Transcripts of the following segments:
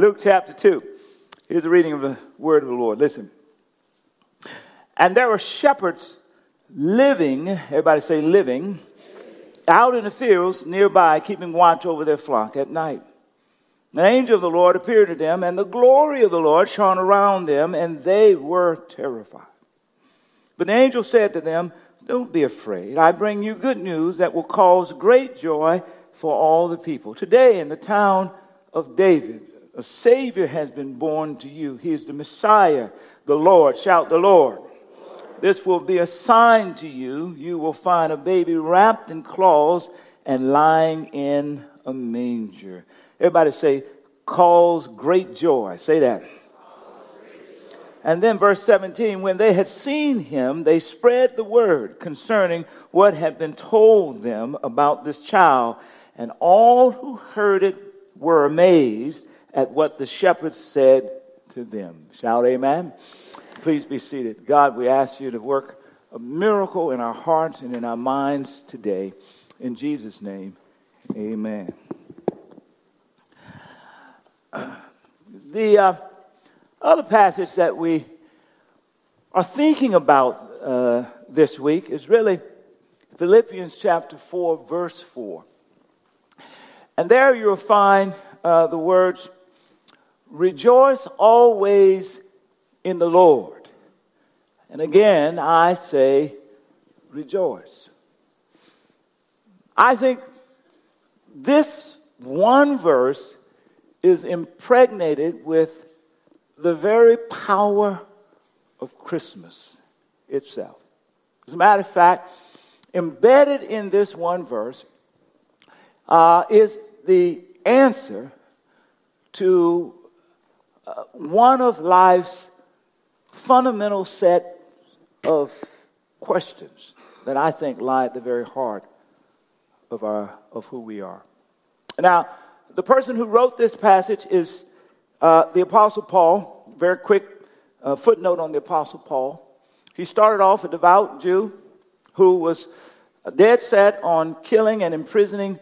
Luke chapter 2. Here's a reading of the word of the Lord. Listen. And there were shepherds living, everybody say living, out in the fields nearby, keeping watch over their flock at night. An angel of the Lord appeared to them, and the glory of the Lord shone around them, and they were terrified. But the angel said to them, Don't be afraid. I bring you good news that will cause great joy for all the people. Today, in the town of David, a Savior has been born to you. He is the Messiah, the Lord. Shout the Lord. This will be a sign to you. You will find a baby wrapped in cloths and lying in a manger. Everybody say, cause great joy. Say that. And then verse 17, when they had seen him, they spread the word concerning what had been told them about this child. And all who heard it were amazed at what the shepherds said to them. Shout amen. Please be seated. God, we ask you to work a miracle in our hearts and in our minds today. In Jesus' name, amen. The uh, other passage that we are thinking about uh, this week is really Philippians chapter 4, verse 4. And there you'll find uh, the words, Rejoice always in the Lord. And again, I say, Rejoice. I think this one verse is impregnated with the very power of Christmas itself. As a matter of fact, embedded in this one verse uh, is the answer to uh, one of life's fundamental set of questions that I think lie at the very heart of, our, of who we are. Now, the person who wrote this passage is uh, the Apostle Paul. Very quick uh, footnote on the Apostle Paul. He started off a devout Jew who was dead set on killing and imprisoning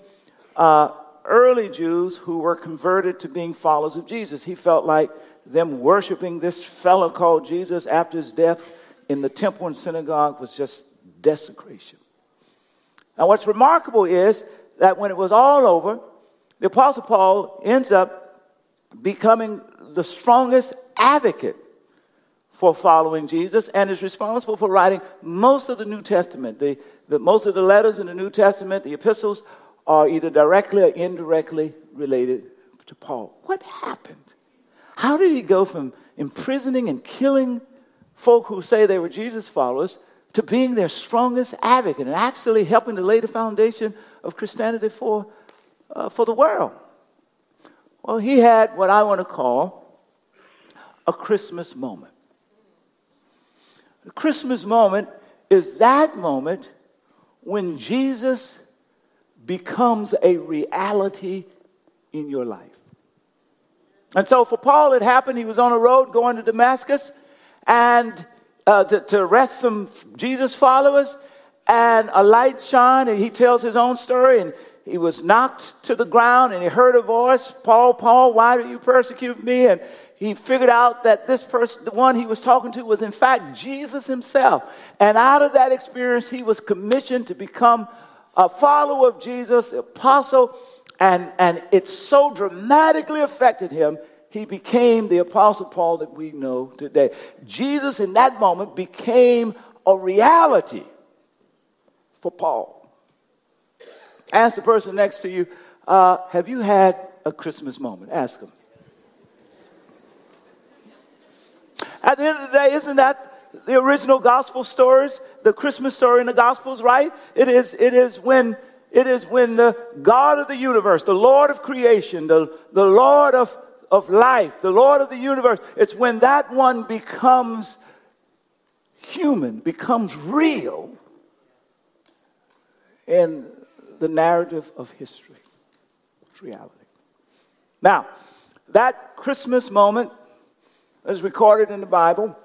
uh, early Jews who were converted to being followers of Jesus. He felt like them worshiping this fellow called Jesus after his death in the temple and synagogue was just desecration. Now, what's remarkable is that when it was all over, the Apostle Paul ends up becoming the strongest advocate for following Jesus and is responsible for writing most of the New Testament. The, the, most of the letters in the New Testament, the epistles, are either directly or indirectly related to Paul. What happened? How did he go from imprisoning and killing folk who say they were Jesus followers to being their strongest advocate and actually helping to lay the foundation of Christianity for uh, for the world. Well, he had what I want to call a Christmas moment. The Christmas moment is that moment when Jesus becomes a reality in your life. And so for Paul, it happened. He was on a road going to Damascus and uh, to, to arrest some Jesus followers, and a light shined, and he tells his own story. And he was knocked to the ground and he heard a voice, Paul, Paul, why do you persecute me? And he figured out that this person, the one he was talking to, was in fact Jesus himself. And out of that experience, he was commissioned to become a follower of Jesus, the apostle, and, and it so dramatically affected him, he became the apostle Paul that we know today. Jesus, in that moment, became a reality for Paul. Ask the person next to you, uh, have you had a Christmas moment? Ask them. At the end of the day, isn't that the original gospel stories, the Christmas story in the gospels, right? It is, it is when it is when the God of the universe, the Lord of creation, the, the Lord of, of life, the Lord of the universe, it's when that one becomes human, becomes real. And the narrative of history. It's reality. Now, that Christmas moment, as recorded in the Bible,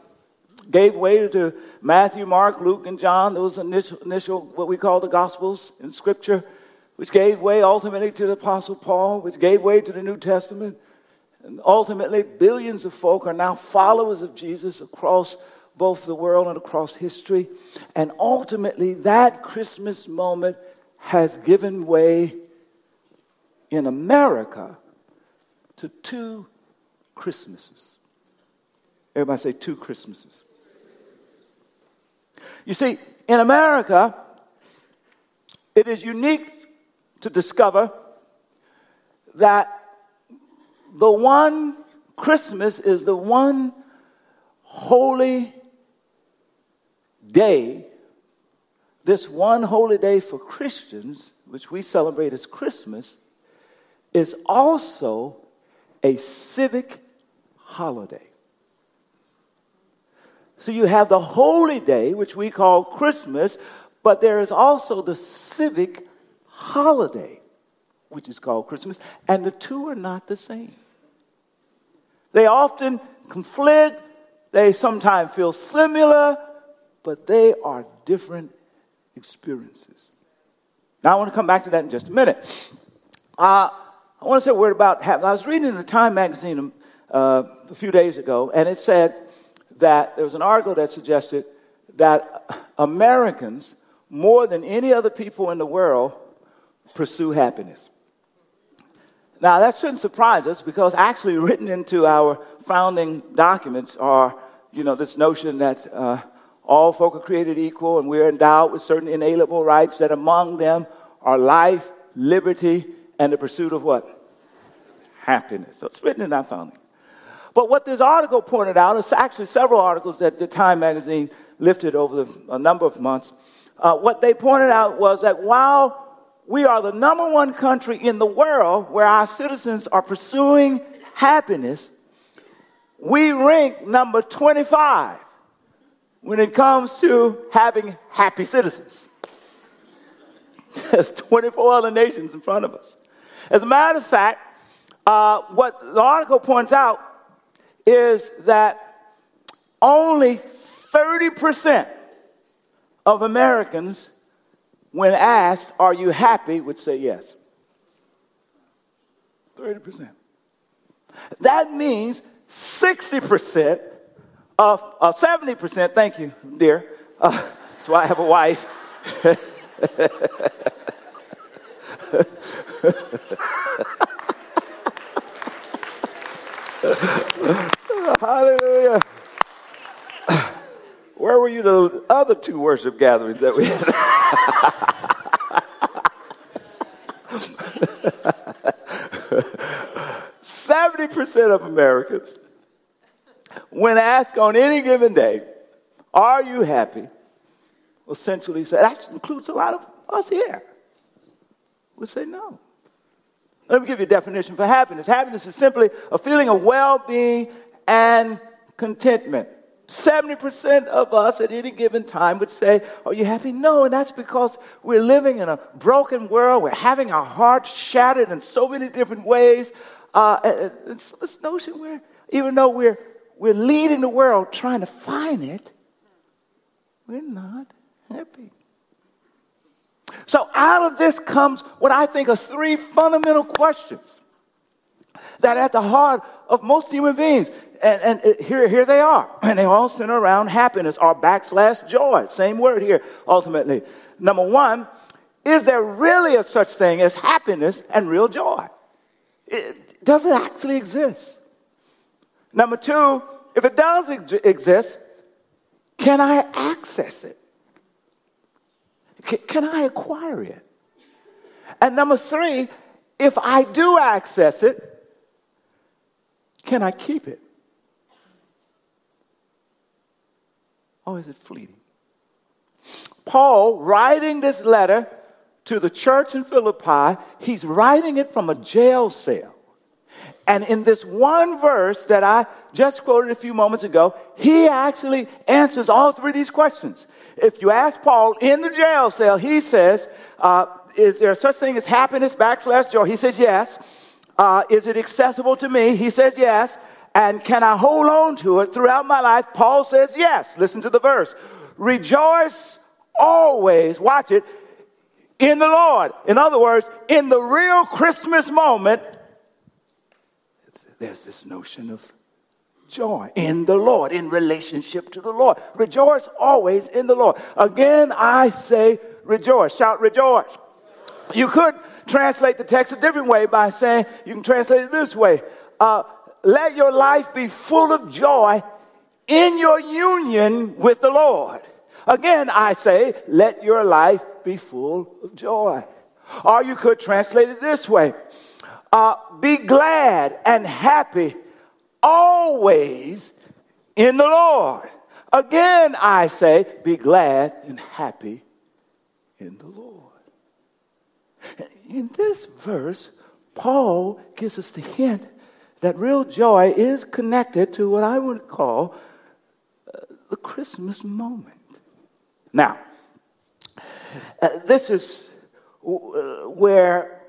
gave way to Matthew, Mark, Luke, and John, those initial, initial what we call the Gospels in Scripture, which gave way ultimately to the Apostle Paul, which gave way to the New Testament. And ultimately, billions of folk are now followers of Jesus across both the world and across history. And ultimately, that Christmas moment has given way in America to two Christmases. Everybody say two Christmases. You see, in America, it is unique to discover that the one Christmas is the one holy day, this one holy day for Christians, which we celebrate as Christmas, is also a civic holiday. So you have the holy day, which we call Christmas, but there is also the civic holiday, which is called Christmas, and the two are not the same. They often conflict, they sometimes feel similar, but they are different experiences. Now, I want to come back to that in just a minute. Uh, I want to say a word about I was reading in the Time magazine uh, a few days ago, and it said that there was an article that suggested that Americans, more than any other people in the world, pursue happiness. Now, that shouldn't surprise us because actually, written into our founding documents are, you know, this notion that uh, all folk are created equal and we're endowed with certain inalienable rights, that among them are life, liberty, and the pursuit of what? Happiness. So it's written in our founding. But what this article pointed out, it's actually several articles that the Time magazine lifted over the, a number of months. Uh, what they pointed out was that while we are the number one country in the world where our citizens are pursuing happiness, we rank number 25 when it comes to having happy citizens. There's 24 other nations in front of us. As a matter of fact, uh, what the article points out is that only 30% of Americans, when asked, Are you happy, would say yes. 30%. That means 60% of, uh, 70%, thank you, dear. Uh, that's why I have a wife. Hallelujah. Where were you the other two worship gatherings that we had? Seventy percent of Americans, when asked on any given day, "Are you happy?" essentially say that includes a lot of us here. Would say no. Let me give you a definition for happiness. Happiness is simply a feeling of well being and contentment. 70% of us at any given time would say, Are you happy? No, and that's because we're living in a broken world. We're having our hearts shattered in so many different ways. Uh, it's this notion where, even though we're, we're leading the world trying to find it, we're not happy. So, out of this comes what I think are three fundamental questions that at the heart of most human beings. And, and here, here they are. And they all center around happiness or backslash joy. Same word here, ultimately. Number one, is there really a such thing as happiness and real joy? It, does it actually exist? Number two, if it does ex- exist, can I access it? Can I acquire it? And number three, if I do access it, can I keep it? Or is it fleeting? Paul, writing this letter to the church in Philippi, he's writing it from a jail cell. And in this one verse that I just quoted a few moments ago, he actually answers all three of these questions. If you ask Paul in the jail cell, he says, uh, Is there such thing as happiness, backslash joy? He says, Yes. Uh, is it accessible to me? He says, Yes. And can I hold on to it throughout my life? Paul says, Yes. Listen to the verse. Rejoice always, watch it, in the Lord. In other words, in the real Christmas moment, there's this notion of joy in the Lord, in relationship to the Lord. Rejoice always in the Lord. Again, I say rejoice. Shout rejoice. You could translate the text a different way by saying, you can translate it this way uh, Let your life be full of joy in your union with the Lord. Again, I say, let your life be full of joy. Or you could translate it this way uh, Be glad and happy always in the Lord. Again, I say, be glad and happy in the Lord. In this verse, Paul gives us the hint that real joy is connected to what I would call uh, the Christmas moment. Now, uh, this is uh, where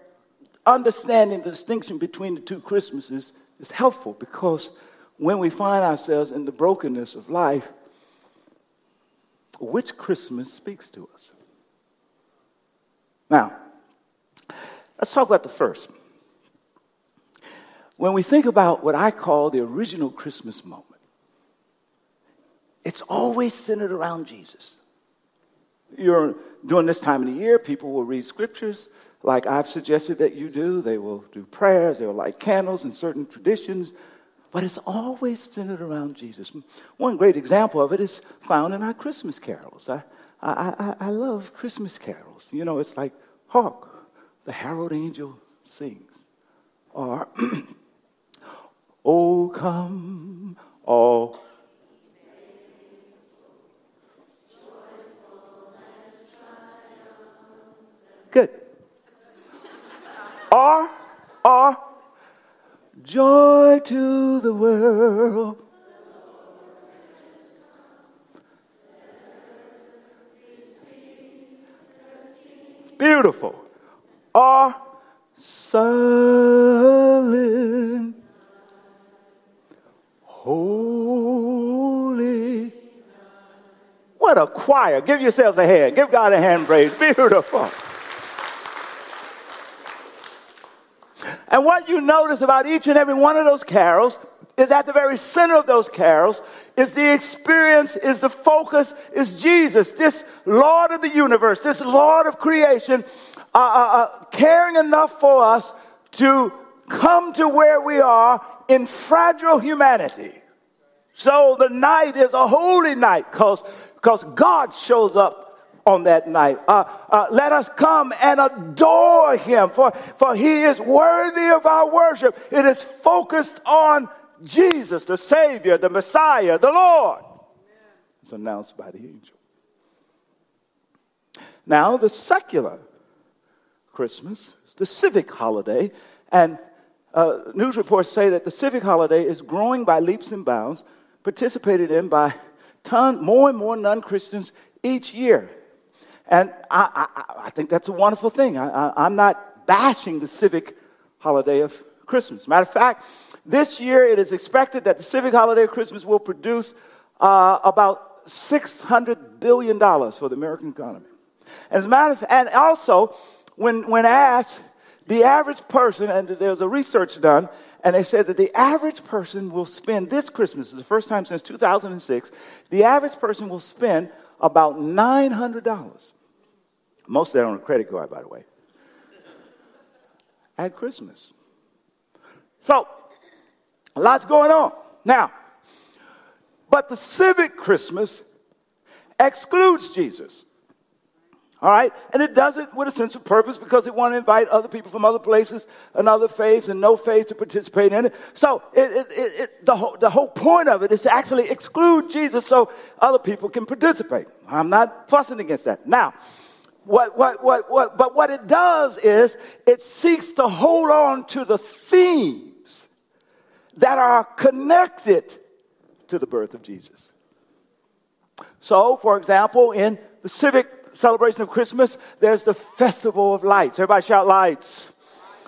understanding the distinction between the two Christmases is helpful because when we find ourselves in the brokenness of life, which Christmas speaks to us? Now, let's talk about the first. When we think about what I call the original Christmas moment, it's always centered around Jesus. You're during this time of the year, people will read scriptures like I've suggested that you do. They will do prayers, they will light candles and certain traditions, but it's always centered around Jesus. One great example of it is found in our Christmas carols. I, I, I, I love Christmas carols. You know, it's like, hark, the herald angel sings. Or, oh, come, all Good. Or, or, joy to the world. Beautiful. Or, silent, holy. What a choir. Give yourselves a hand. Give God a hand praise. Beautiful. And what you notice about each and every one of those carols is at the very center of those carols is the experience, is the focus, is Jesus, this Lord of the universe, this Lord of creation, uh, uh, uh, caring enough for us to come to where we are in fragile humanity. So the night is a holy night because God shows up on that night. Uh, uh, let us come and adore him, for, for he is worthy of our worship. It is focused on Jesus, the Savior, the Messiah, the Lord. It's announced by the angel. Now, the secular Christmas, the civic holiday, and uh, news reports say that the civic holiday is growing by leaps and bounds, participated in by ton, more and more non Christians each year. And I, I, I think that's a wonderful thing. I, am not bashing the civic holiday of Christmas. Matter of fact, this year it is expected that the civic holiday of Christmas will produce uh, about $600 billion for the American economy. As a matter of, and also, when, when asked, the average person, and there was a research done, and they said that the average person will spend this Christmas, is the first time since 2006, the average person will spend about $900. Most of that on a credit card, by the way. At Christmas. So, a lot's going on. Now, but the civic Christmas excludes Jesus. All right? And it does it with a sense of purpose because it want to invite other people from other places and other faiths and no faiths to participate in it. So it, it, it, the, whole, the whole point of it is to actually exclude Jesus so other people can participate. I'm not fussing against that. Now, what, what, what, what, but what it does is it seeks to hold on to the themes that are connected to the birth of Jesus. So, for example, in the civic celebration of Christmas, there's the Festival of Lights. Everybody shout lights.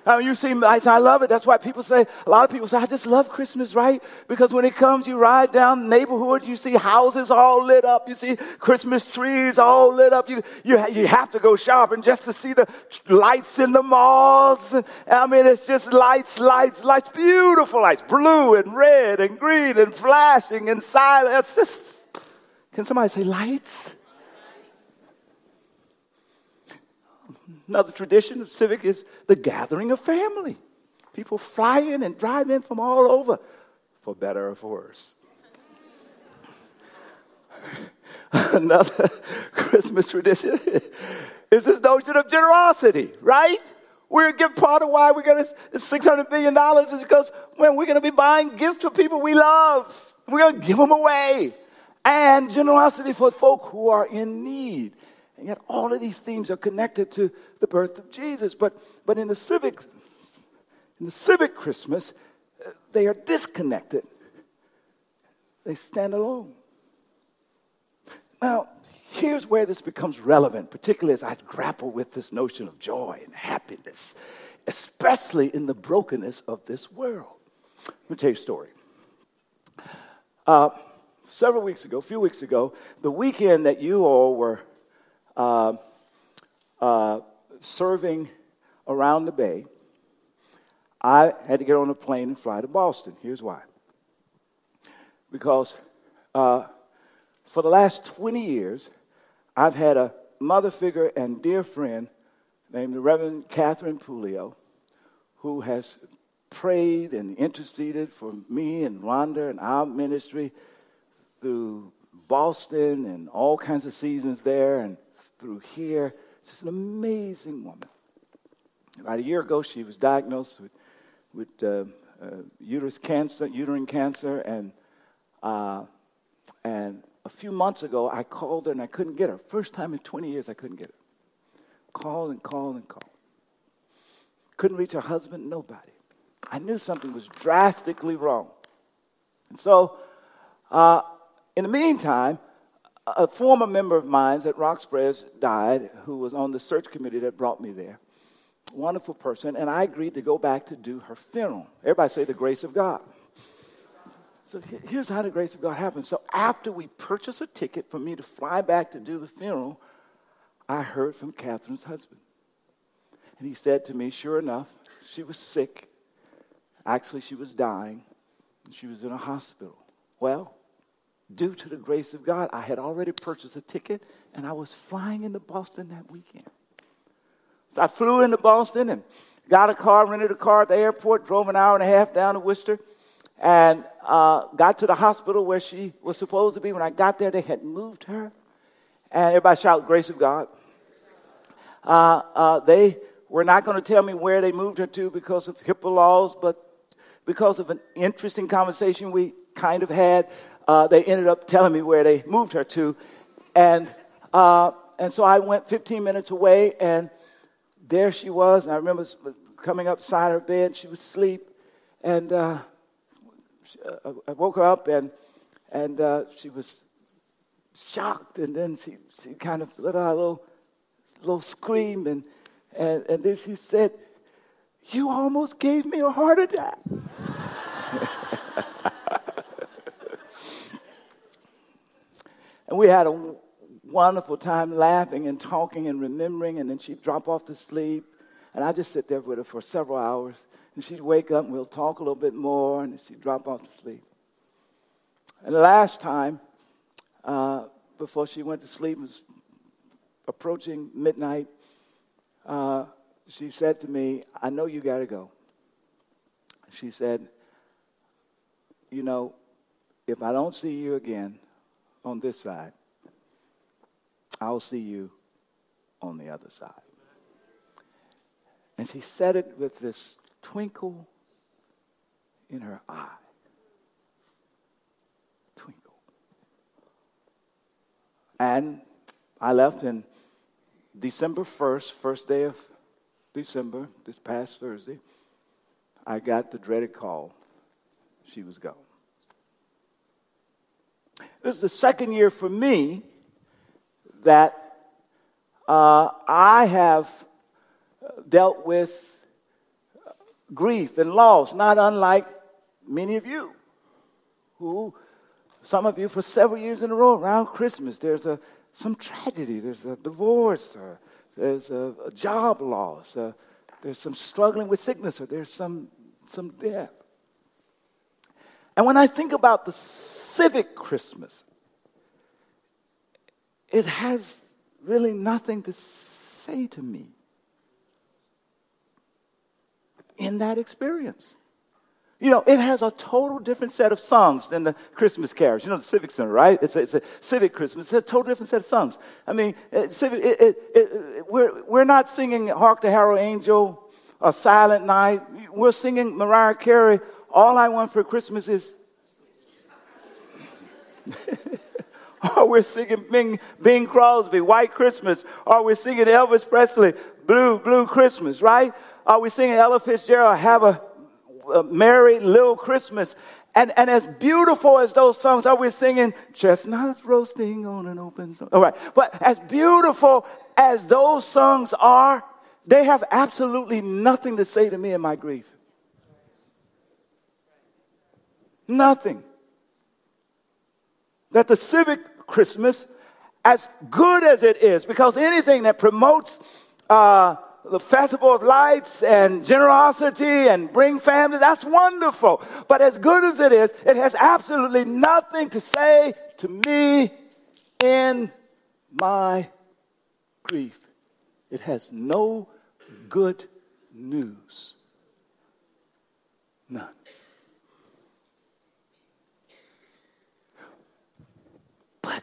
I you see lights, I love it. That's why people say, a lot of people say, I just love Christmas, right? Because when it comes, you ride down the neighborhood, you see houses all lit up, you see Christmas trees all lit up. You, you, you have to go shopping just to see the lights in the malls. I mean, it's just lights, lights, lights, beautiful lights, blue and red and green and flashing and silent. It's just, can somebody say lights? Another tradition of civic is the gathering of family. People fly in and drive in from all over, for better or for worse. Another Christmas tradition is this notion of generosity, right? We're a give part of why we got $600 billion is because when we're going to be buying gifts for people we love, we're going to give them away. And generosity for folk who are in need. And yet, all of these themes are connected to the birth of Jesus. But, but in, the civic, in the civic Christmas, they are disconnected, they stand alone. Now, here's where this becomes relevant, particularly as I grapple with this notion of joy and happiness, especially in the brokenness of this world. Let me tell you a story. Uh, several weeks ago, a few weeks ago, the weekend that you all were uh, uh, serving around the bay, I had to get on a plane and fly to Boston. Here's why. Because uh, for the last 20 years, I've had a mother figure and dear friend named the Reverend Catherine Pulio, who has prayed and interceded for me and Rhonda and our ministry through Boston and all kinds of seasons there and through here. She's an amazing woman. About a year ago, she was diagnosed with, with uh, uh, uterus cancer, uterine cancer, and, uh, and a few months ago, I called her and I couldn't get her. First time in 20 years, I couldn't get her. Call and call and call. Couldn't reach her husband, nobody. I knew something was drastically wrong. And so, uh, in the meantime, a former member of mine at Springs died who was on the search committee that brought me there. Wonderful person, and I agreed to go back to do her funeral. Everybody say the grace of God. So here's how the grace of God happened. So after we purchased a ticket for me to fly back to do the funeral, I heard from Catherine's husband. And he said to me, sure enough, she was sick. Actually, she was dying. And she was in a hospital. Well, due to the grace of God, I had already purchased a ticket and I was flying into Boston that weekend. So I flew into Boston and got a car, rented a car at the airport, drove an hour and a half down to Worcester, and uh, got to the hospital where she was supposed to be. When I got there, they had moved her. And everybody shout, Grace of God. Uh, uh, they were not going to tell me where they moved her to because of HIPAA laws, but because of an interesting conversation we kind of had, uh, they ended up telling me where they moved her to. And, uh, and so I went 15 minutes away, and there she was. And I remember coming up beside her bed. She was asleep. And uh, uh, I woke her up, and, and uh, she was shocked. And then she, she kind of let out a little, little scream. And, and, and then she said, You almost gave me a heart attack. And we had a wonderful time laughing and talking and remembering, and then she'd drop off to sleep. And I'd just sit there with her for several hours. And she'd wake up and we'll talk a little bit more, and she'd drop off to sleep. And the last time, uh, before she went to sleep, was approaching midnight. Uh, she said to me, I know you got to go. She said, You know, if I don't see you again, on this side, I'll see you on the other side. And she said it with this twinkle in her eye. Twinkle. And I left in December 1st, first day of December, this past Thursday. I got the dreaded call. She was gone. This is the second year for me that uh, I have dealt with grief and loss, not unlike many of you who, some of you for several years in a row around Christmas, there's a, some tragedy, there's a divorce, or there's a, a job loss, uh, there's some struggling with sickness, or there's some, some death. And when I think about the civic Christmas, it has really nothing to say to me in that experience. You know, it has a total different set of songs than the Christmas carols. You know, the Civic Center, right? It's a, it's a civic Christmas. It's a total different set of songs. I mean, it, it, it, we're, we're not singing Hark the Herald Angel or Silent Night. We're singing Mariah Carey, All I Want for Christmas is. or oh, we're singing Bing, Bing Crosby, White Christmas. Or we're singing Elvis Presley, Blue, Blue Christmas, right? Are we singing Ella Fitzgerald, Have a, a Merry Little Christmas? And, and as beautiful as those songs are, we're singing chestnuts roasting on an open stove. All right. But as beautiful as those songs are, they have absolutely nothing to say to me in my grief. Nothing. That the civic Christmas, as good as it is, because anything that promotes uh, the festival of lights and generosity and bring family, that's wonderful. But as good as it is, it has absolutely nothing to say to me in my grief. It has no good news. None. But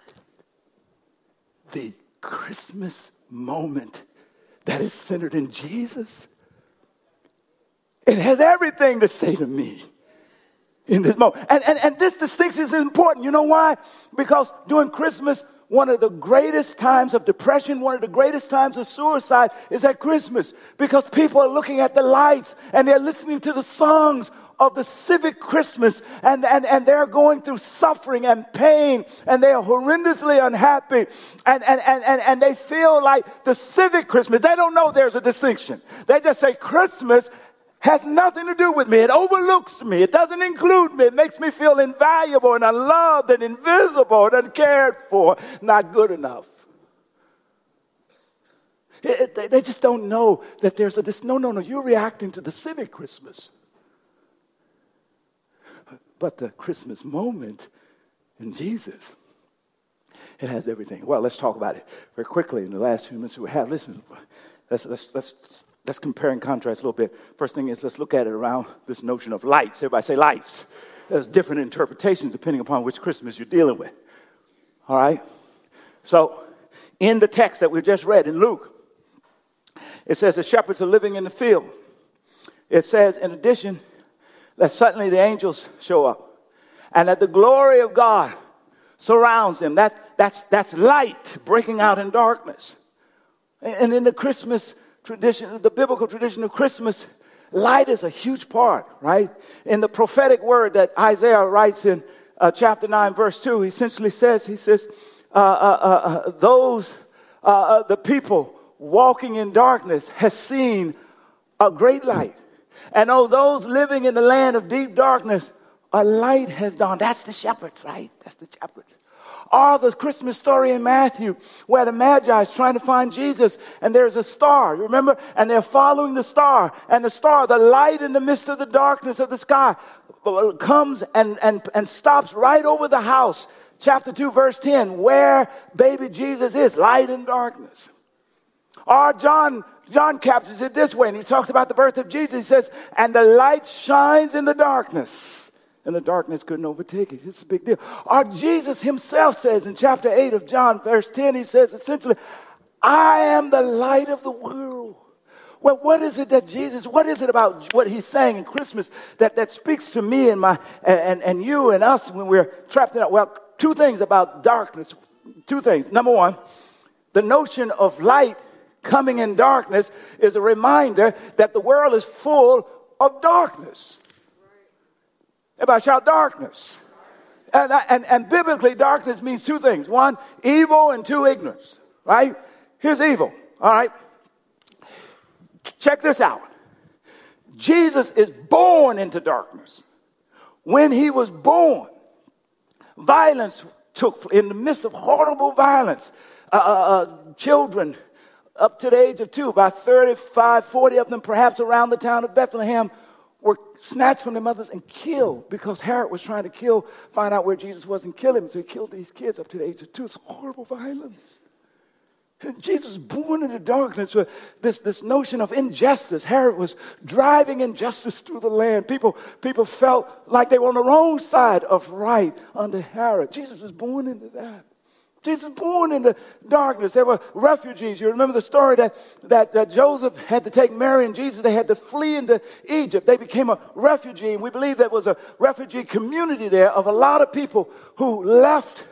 the Christmas moment that is centered in Jesus. It has everything to say to me in this moment. And, and, and this distinction is important. You know why? Because during Christmas, one of the greatest times of depression, one of the greatest times of suicide is at Christmas because people are looking at the lights and they're listening to the songs of the civic Christmas and, and, and they're going through suffering and pain and they are horrendously unhappy and, and, and, and, and they feel like the civic Christmas, they don't know there's a distinction. They just say Christmas has nothing to do with me. It overlooks me. It doesn't include me. It makes me feel invaluable and unloved and invisible and uncared for, not good enough. It, it, they just don't know that there's a this. No, no, no. You're reacting to the civic Christmas. But the Christmas moment in Jesus, it has everything. Well, let's talk about it very quickly in the last few minutes we have. Listen, let's, let's, let's, let's compare and contrast a little bit. First thing is let's look at it around this notion of lights. Everybody say lights. There's different interpretations depending upon which Christmas you're dealing with. All right? So, in the text that we just read in Luke, it says the shepherds are living in the field. It says, in addition, that suddenly the angels show up and that the glory of God surrounds them. That, that's, that's light breaking out in darkness. And in the Christmas tradition, the biblical tradition of Christmas, light is a huge part, right? In the prophetic word that Isaiah writes in uh, chapter 9, verse 2, he essentially says, he says, uh, uh, uh, uh those, uh, the people walking in darkness has seen a great light. And oh, those living in the land of deep darkness, a light has dawned. That's the shepherds, right? That's the shepherds. Or the Christmas story in Matthew where the Magi is trying to find Jesus and there's a star, you remember? And they're following the star. And the star, the light in the midst of the darkness of the sky, comes and, and, and stops right over the house. Chapter 2, verse 10, where baby Jesus is, light and darkness. Or John John captures it this way, and he talks about the birth of Jesus. He says, And the light shines in the darkness, and the darkness couldn't overtake it. It's a big deal. Our Jesus himself says in chapter 8 of John, verse 10, he says essentially, I am the light of the world. Well, what is it that Jesus, what is it about what he's saying in Christmas that, that speaks to me and, my, and, and you and us when we're trapped in it? Well, two things about darkness. Two things. Number one, the notion of light coming in darkness is a reminder that the world is full of darkness. Everybody shout darkness. And, and, and biblically, darkness means two things one, evil, and two, ignorance. Right? Here's evil. All right? Check this out Jesus is born into darkness. When he was born, violence took in the midst of horrible violence. Uh, uh, uh, children up to the age of two, about 35, 40 of them, perhaps around the town of Bethlehem, were snatched from their mothers and killed because Herod was trying to kill, find out where Jesus was and kill him. So he killed these kids up to the age of two. It's horrible violence. And Jesus born into darkness with this, this notion of injustice. Herod was driving injustice through the land. People, people felt like they were on the wrong side of right under Herod. Jesus was born into that. Jesus born in the darkness. There were refugees. You remember the story that, that, Joseph had to take Mary and Jesus. They had to flee into Egypt. They became a refugee. And we believe there was a refugee community there of a lot of people who left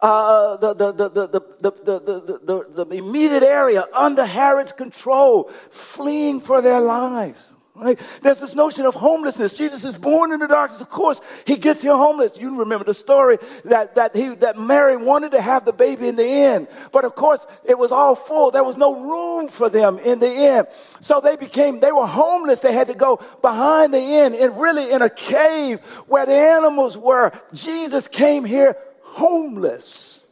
uh, the, the, the, the, the, the immediate area under Herod's control, fleeing for their lives. Right? There's this notion of homelessness. Jesus is born in the darkness. Of course, he gets here homeless. You remember the story that, that, he, that Mary wanted to have the baby in the inn. But of course, it was all full. There was no room for them in the inn. So they became, they were homeless. They had to go behind the inn and really in a cave where the animals were. Jesus came here homeless.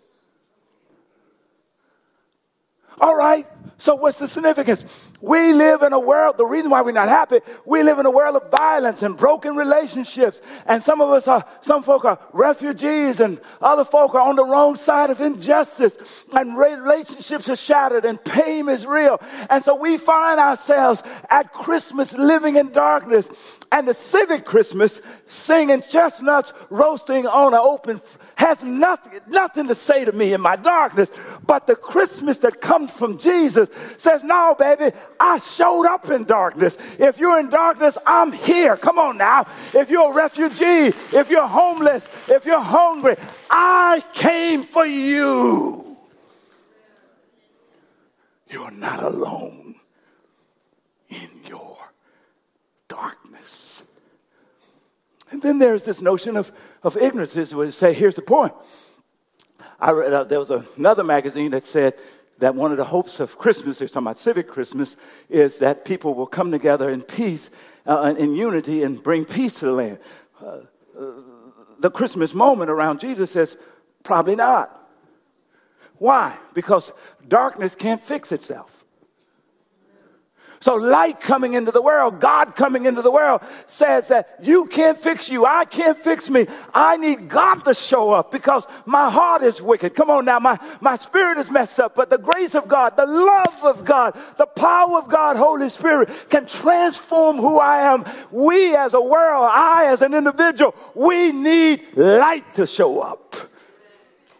All right. So what's the significance? We live in a world, the reason why we're not happy, we live in a world of violence and broken relationships. And some of us are, some folk are refugees and other folk are on the wrong side of injustice. And relationships are shattered and pain is real. And so we find ourselves at Christmas living in darkness and the civic Christmas singing chestnuts roasting on an open has nothing, nothing to say to me in my darkness. But the Christmas that comes from Jesus says, No, baby, I showed up in darkness. If you're in darkness, I'm here. Come on now. If you're a refugee, if you're homeless, if you're hungry, I came for you. You're not alone in your darkness. And then there's this notion of, of ignorance. Is would say, here's the point. I read, uh, there was another magazine that said that one of the hopes of Christmas, they're talking about civic Christmas, is that people will come together in peace, uh, in unity, and bring peace to the land. Uh, uh, the Christmas moment around Jesus says, probably not. Why? Because darkness can't fix itself. So, light coming into the world, God coming into the world says that you can't fix you. I can't fix me. I need God to show up because my heart is wicked. Come on now, my, my spirit is messed up. But the grace of God, the love of God, the power of God, Holy Spirit can transform who I am. We as a world, I as an individual, we need light to show up.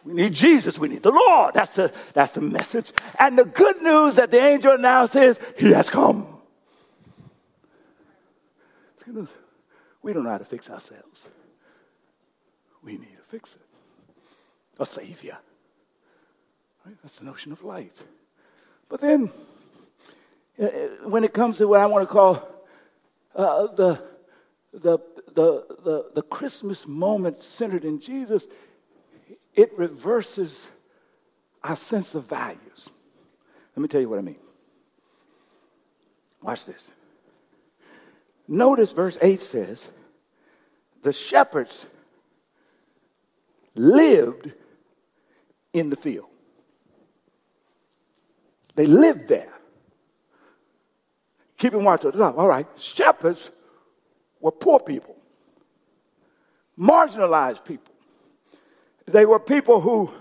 We need Jesus. We need the Lord. That's the, that's the message. And the good news that the angel announced is, He has come. We don't know how to fix ourselves. We need a fixer, a savior. Right? That's the notion of light. But then, uh, uh, when it comes to what I want to call uh, the, the, the, the, the Christmas moment centered in Jesus, it reverses our sense of values. Let me tell you what I mean. Watch this. Notice verse 8 says, The shepherds lived in the field. They lived there. Keeping watch at. All right. Shepherds were poor people, marginalized people. They were people who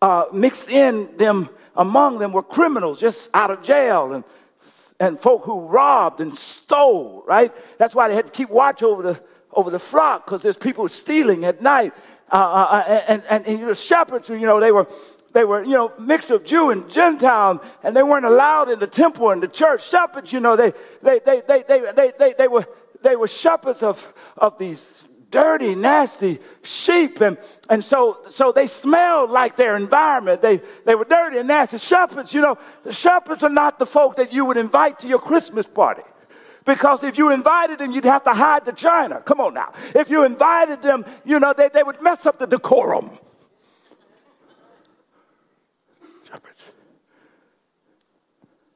uh, mixed in them among them were criminals just out of jail and, and folk who robbed and stole, right? That's why they had to keep watch over the, over the flock because there's people stealing at night. Uh, uh, uh and, and, and, the shepherds, you know, they were, they were, you know, mixed of Jew and Gentile, and they weren't allowed in the temple and the church. Shepherds, you know, they, they, they, they, they, they, they, they were, they were shepherds of, of these dirty, nasty sheep. And, and so, so they smelled like their environment. They, they were dirty and nasty. Shepherds, you know, shepherds are not the folk that you would invite to your Christmas party. Because if you invited them, you'd have to hide the china. Come on now. If you invited them, you know, they, they would mess up the decorum. Shepherds.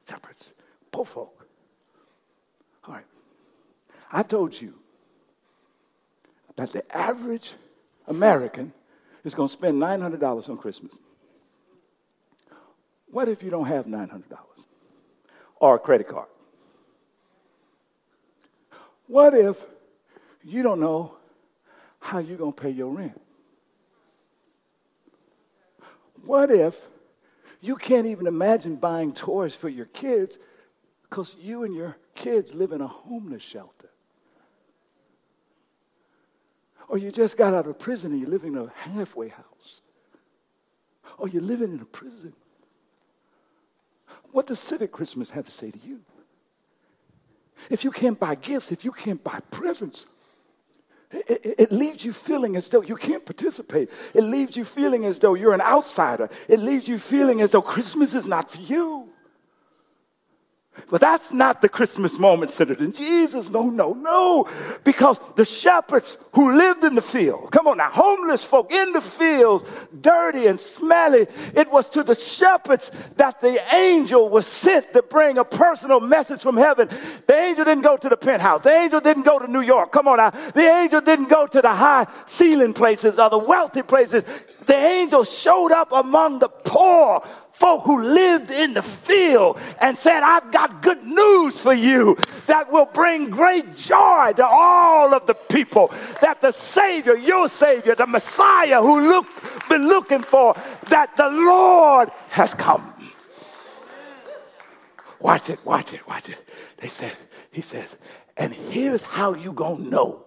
Shepherds. Poor folk. All right. I told you that the average American is going to spend $900 on Christmas. What if you don't have $900 or a credit card? What if you don't know how you're going to pay your rent? What if you can't even imagine buying toys for your kids because you and your kids live in a homeless shelter? Or you just got out of prison and you're living in a halfway house. Or you're living in a prison. What does Civic Christmas have to say to you? If you can't buy gifts, if you can't buy presents, it, it, it, leaves you feeling as though you can't participate. It leaves you feeling as though you're an outsider. It leaves you feeling as though Christmas is not for you. But that's not the Christmas moment centered in Jesus. No, no, no. Because the shepherds who lived in the field, come on now, homeless folk in the fields, dirty and smelly, it was to the shepherds that the angel was sent to bring a personal message from heaven. The angel didn't go to the penthouse. The angel didn't go to New York. Come on now. The angel didn't go to the high ceiling places or the wealthy places. The angel showed up among the poor folk who lived in the field and said, I've got good news for you that will bring great joy to all of the people. That the Savior, your Savior, the Messiah who look, been looking for, that the Lord has come. Watch it, watch it, watch it. They said, he says, and here's how you gonna know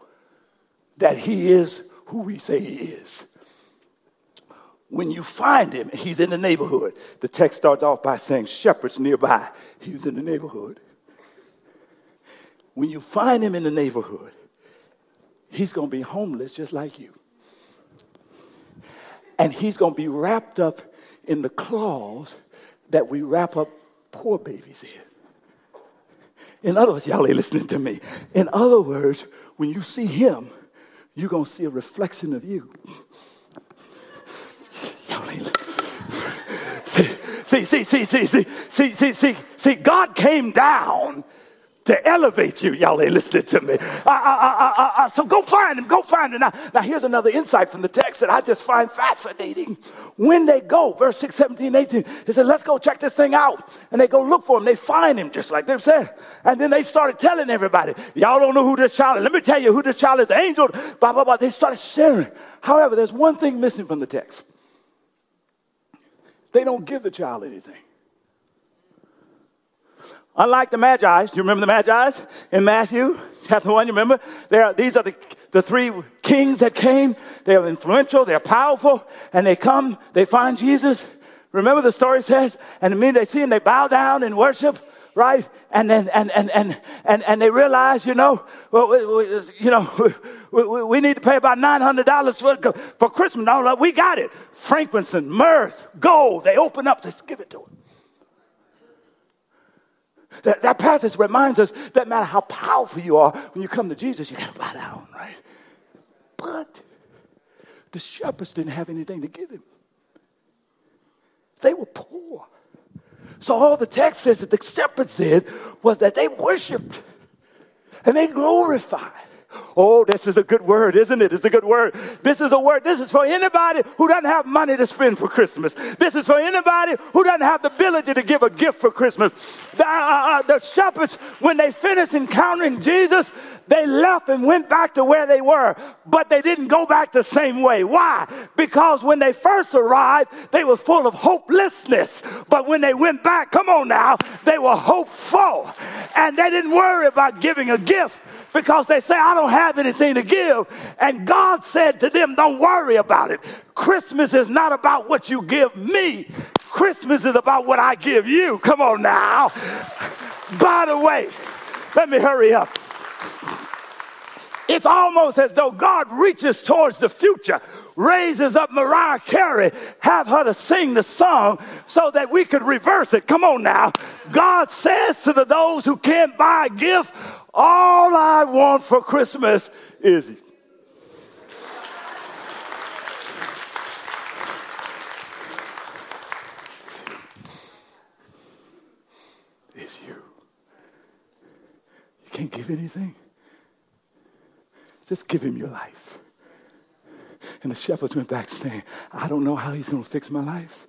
that he is who we say he is when you find him, he's in the neighborhood. The text starts off by saying, Shepherds nearby. He's in the neighborhood. When you find him in the neighborhood, he's going to be homeless just like you. And he's going to be wrapped up in the cloths that we wrap up poor babies in. In other words, y'all ain't listening to me. In other words, when you see him, you're going to see a reflection of you. See, see, see, see, see, see, see, see, see, God came down to elevate you. Y'all ain't listening to me. So go find him. Go find him. Now, now, here's another insight from the text that I just find fascinating. When they go, verse 6, 17, 18, he said, let's go check this thing out. And they go look for him. They find him just like they said. And then they started telling everybody, y'all don't know who this child is. Let me tell you who this child is. The angel, blah, blah, blah. They started sharing. However, there's one thing missing from the text. They don't give the child anything. Unlike the Magi, do you remember the Magi in Matthew chapter 1? You remember? They Are, these are the, the three kings that came. They are influential, they're powerful, and they come, they find Jesus. Remember the story says, and the minute they see him, they bow down and worship, right? And then, and, and, and, and, and they realize, you know, well, we, we, you know, we, we, need to pay about $900 for, for Christmas. No, we got it. Frankincense, myrrh, gold. They open up, just give it to him. That, that passage reminds us that no matter how powerful you are, when you come to Jesus, you got to bow down, right? But the shepherds didn't have anything to give him. They were poor. So all the text says that the shepherds did was that they worshiped and they glorified. Oh, this is a good word, isn't it? It's a good word. This is a word. This is for anybody who doesn't have money to spend for Christmas. This is for anybody who doesn't have the ability to give a gift for Christmas. The, uh, uh, the shepherds, when they finished encountering Jesus, they left and went back to where they were, but they didn't go back the same way. Why? Because when they first arrived, they were full of hopelessness. But when they went back, come on now, they were hopeful. And they didn't worry about giving a gift because they say, I don't have anything to give. And God said to them, Don't worry about it. Christmas is not about what you give me, Christmas is about what I give you. Come on now. By the way, let me hurry up. It's almost as though God reaches towards the future, raises up Mariah Carey, have her to sing the song so that we could reverse it. Come on now. God says to the, those who can't buy a gift, all I want for Christmas is is you. You can't give anything. Just give him your life. And the shepherds went back saying, I don't know how he's going to fix my life.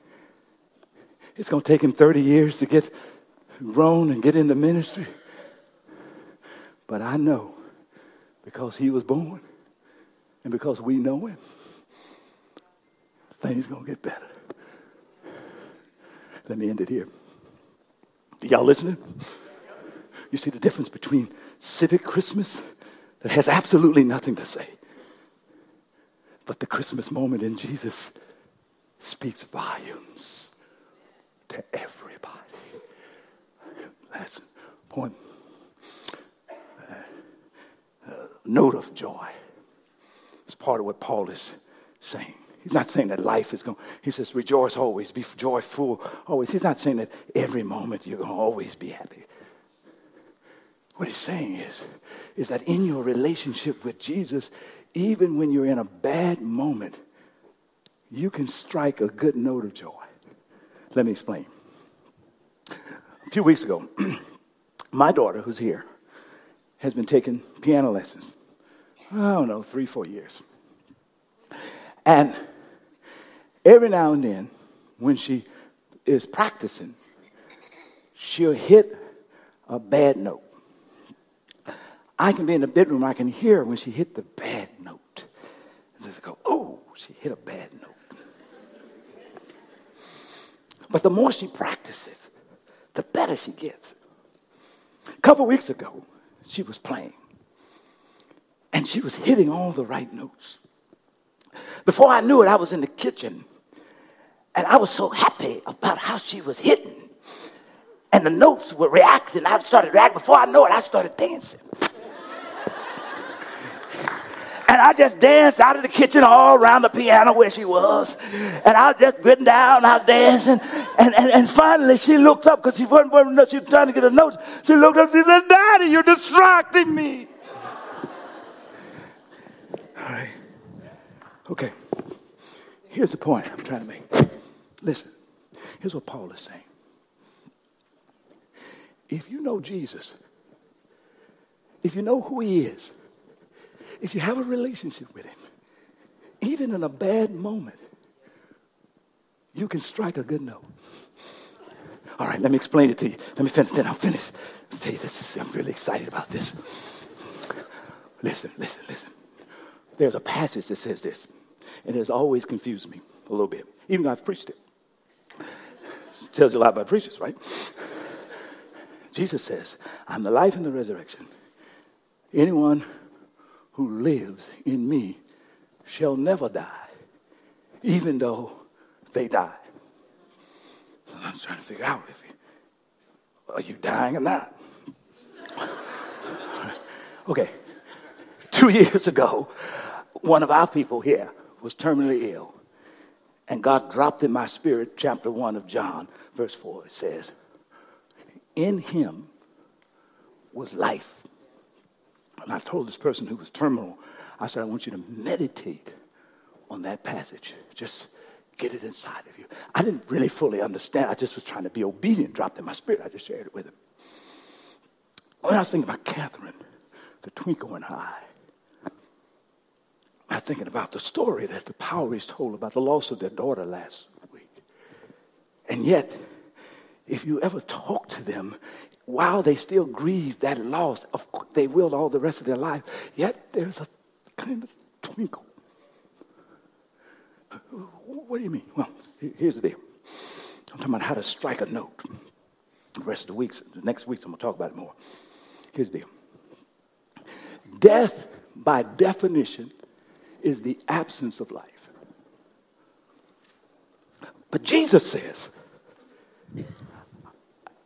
It's going to take him 30 years to get grown and get into ministry. But I know because he was born and because we know him, things going to get better. Let me end it here. Y'all listening? You see the difference between civic Christmas that has absolutely nothing to say, but the Christmas moment in Jesus speaks volumes to everybody. Last point. Uh, uh, note of joy. It's part of what Paul is saying. He's not saying that life is going, he says, rejoice always, be joyful always. He's not saying that every moment you're going to always be happy. What he's saying is, is that in your relationship with Jesus, even when you're in a bad moment, you can strike a good note of joy. Let me explain. A few weeks ago, my daughter, who's here, has been taking piano lessons. I don't know, three, four years. And every now and then, when she is practicing, she'll hit a bad note. I can be in the bedroom, I can hear when she hit the bad note. And just go, oh, she hit a bad note. But the more she practices, the better she gets. A couple weeks ago, she was playing, and she was hitting all the right notes. Before I knew it, I was in the kitchen, and I was so happy about how she was hitting. And the notes were reacting. I started reacting. Before I know it, I started dancing. And I just danced out of the kitchen all around the piano where she was. And I was just getting down, I was dancing. And, and, and finally she looked up because she wasn't, she was trying to get a note. She looked up, she said, Daddy, you're distracting me. All right. Okay. Here's the point I'm trying to make. Listen, here's what Paul is saying. If you know Jesus, if you know who he is, if you have a relationship with Him, even in a bad moment, you can strike a good note. All right, let me explain it to you. Let me finish, then I'll finish. I'll tell you this is, I'm really excited about this. Listen, listen, listen. There's a passage that says this, and it has always confused me a little bit, even though I've preached it. it tells you a lot about preachers, right? Jesus says, I'm the life and the resurrection. Anyone who lives in me shall never die, even though they die. So I'm trying to figure out if you, are you dying or not? okay. Two years ago, one of our people here was terminally ill. And God dropped in my spirit, chapter 1 of John, verse 4. It says, In him was life and I told this person who was terminal, I said, I want you to meditate on that passage. Just get it inside of you. I didn't really fully understand. I just was trying to be obedient, dropped in my spirit. I just shared it with him. When I was thinking about Catherine, the twinkle in her eye, I was thinking about the story that the Poweries told about the loss of their daughter last week. And yet, if you ever talk to them, while they still grieve that loss, of course, they will all the rest of their life, yet there's a kind of twinkle. What do you mean? Well, here's the deal. I'm talking about how to strike a note. The rest of the weeks, the next weeks, I'm going to talk about it more. Here's the deal. Death, by definition, is the absence of life. But Jesus says,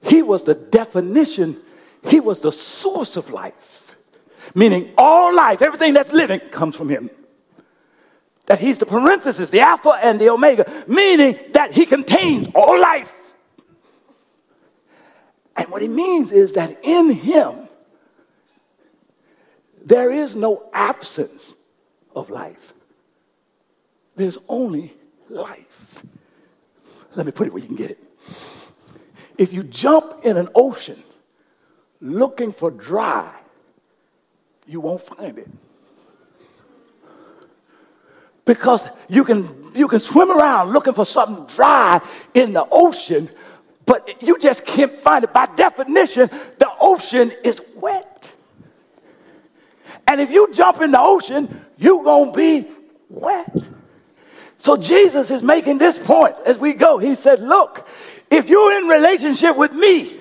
he was the definition, he was the source of life. Meaning, all life, everything that's living, comes from him. That he's the parenthesis, the Alpha and the Omega, meaning that he contains all life. And what he means is that in him, there is no absence of life. There's only life. Let me put it where you can get it. If you jump in an ocean looking for dry, you won't find it. because you can, you can swim around looking for something dry in the ocean, but you just can't find it. By definition, the ocean is wet. And if you jump in the ocean, you're going to be wet. So Jesus is making this point as we go. He said, Look, if you're in relationship with me,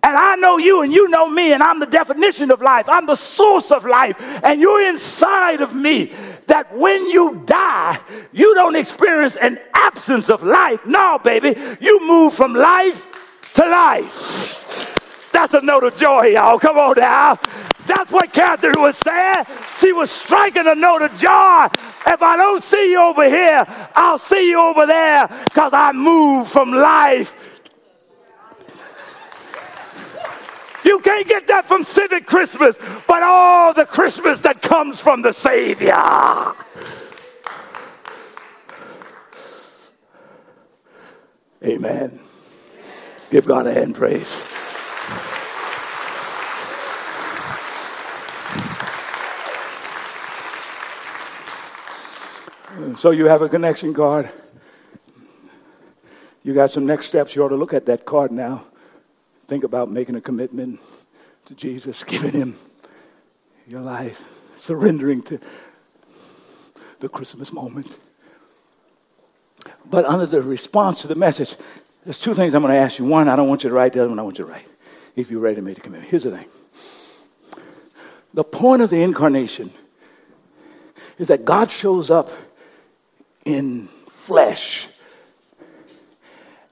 and I know you and you know me, and I'm the definition of life. I'm the source of life, and you're inside of me. That when you die, you don't experience an absence of life. No, baby, you move from life to life. That's a note of joy, y'all. Come on now. That's what Catherine was saying. She was striking a note of joy. If I don't see you over here, I'll see you over there because I move from life You can't get that from Civic Christmas, but all the Christmas that comes from the Savior. Amen. Give God a hand praise. So you have a connection card. You got some next steps. You ought to look at that card now think about making a commitment to Jesus, giving Him your life, surrendering to the Christmas moment. But under the response to the message, there's two things I'm going to ask you. One, I don't want you to write. The other one, I want you to write. If you're ready to make a commitment. Here's the thing the point of the incarnation is that God shows up in flesh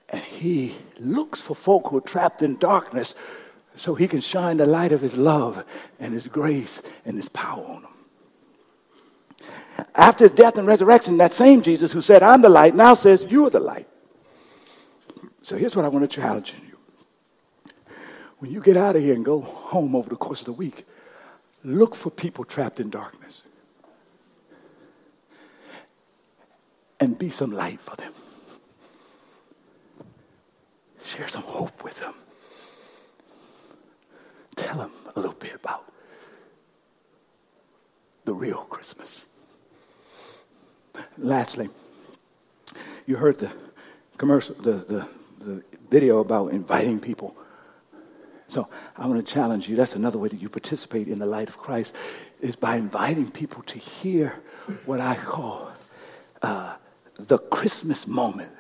and He looks for folk who are trapped in darkness so he can shine the light of his love and his grace and his power on them. After his death and resurrection, that same Jesus who said, I'm the light, now says, You're the light. So here's what I want to challenge you. When you get out of here and go home over the course of the week, look for people trapped in darkness and be some light for them. Share some hope with them. Tell them a little bit about the real Christmas. Lastly, you heard the commercial, the, the, the video about inviting people. So I want to challenge you. That's another way that you participate in the light of Christ is by inviting people to hear what I call uh, the Christmas moment,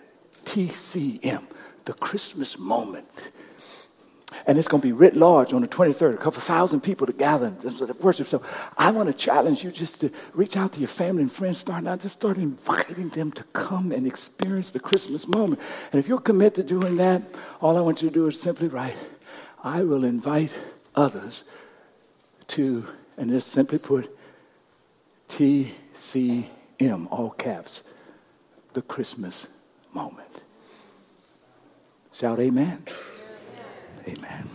TCM the Christmas moment. And it's going to be writ large on the 23rd, a couple thousand people to gather and worship. So I want to challenge you just to reach out to your family and friends, start now, just start inviting them to come and experience the Christmas moment. And if you're committed to doing that, all I want you to do is simply write, I will invite others to, and just simply put TCM, all caps, the Christmas moment. Shout amen. Amen.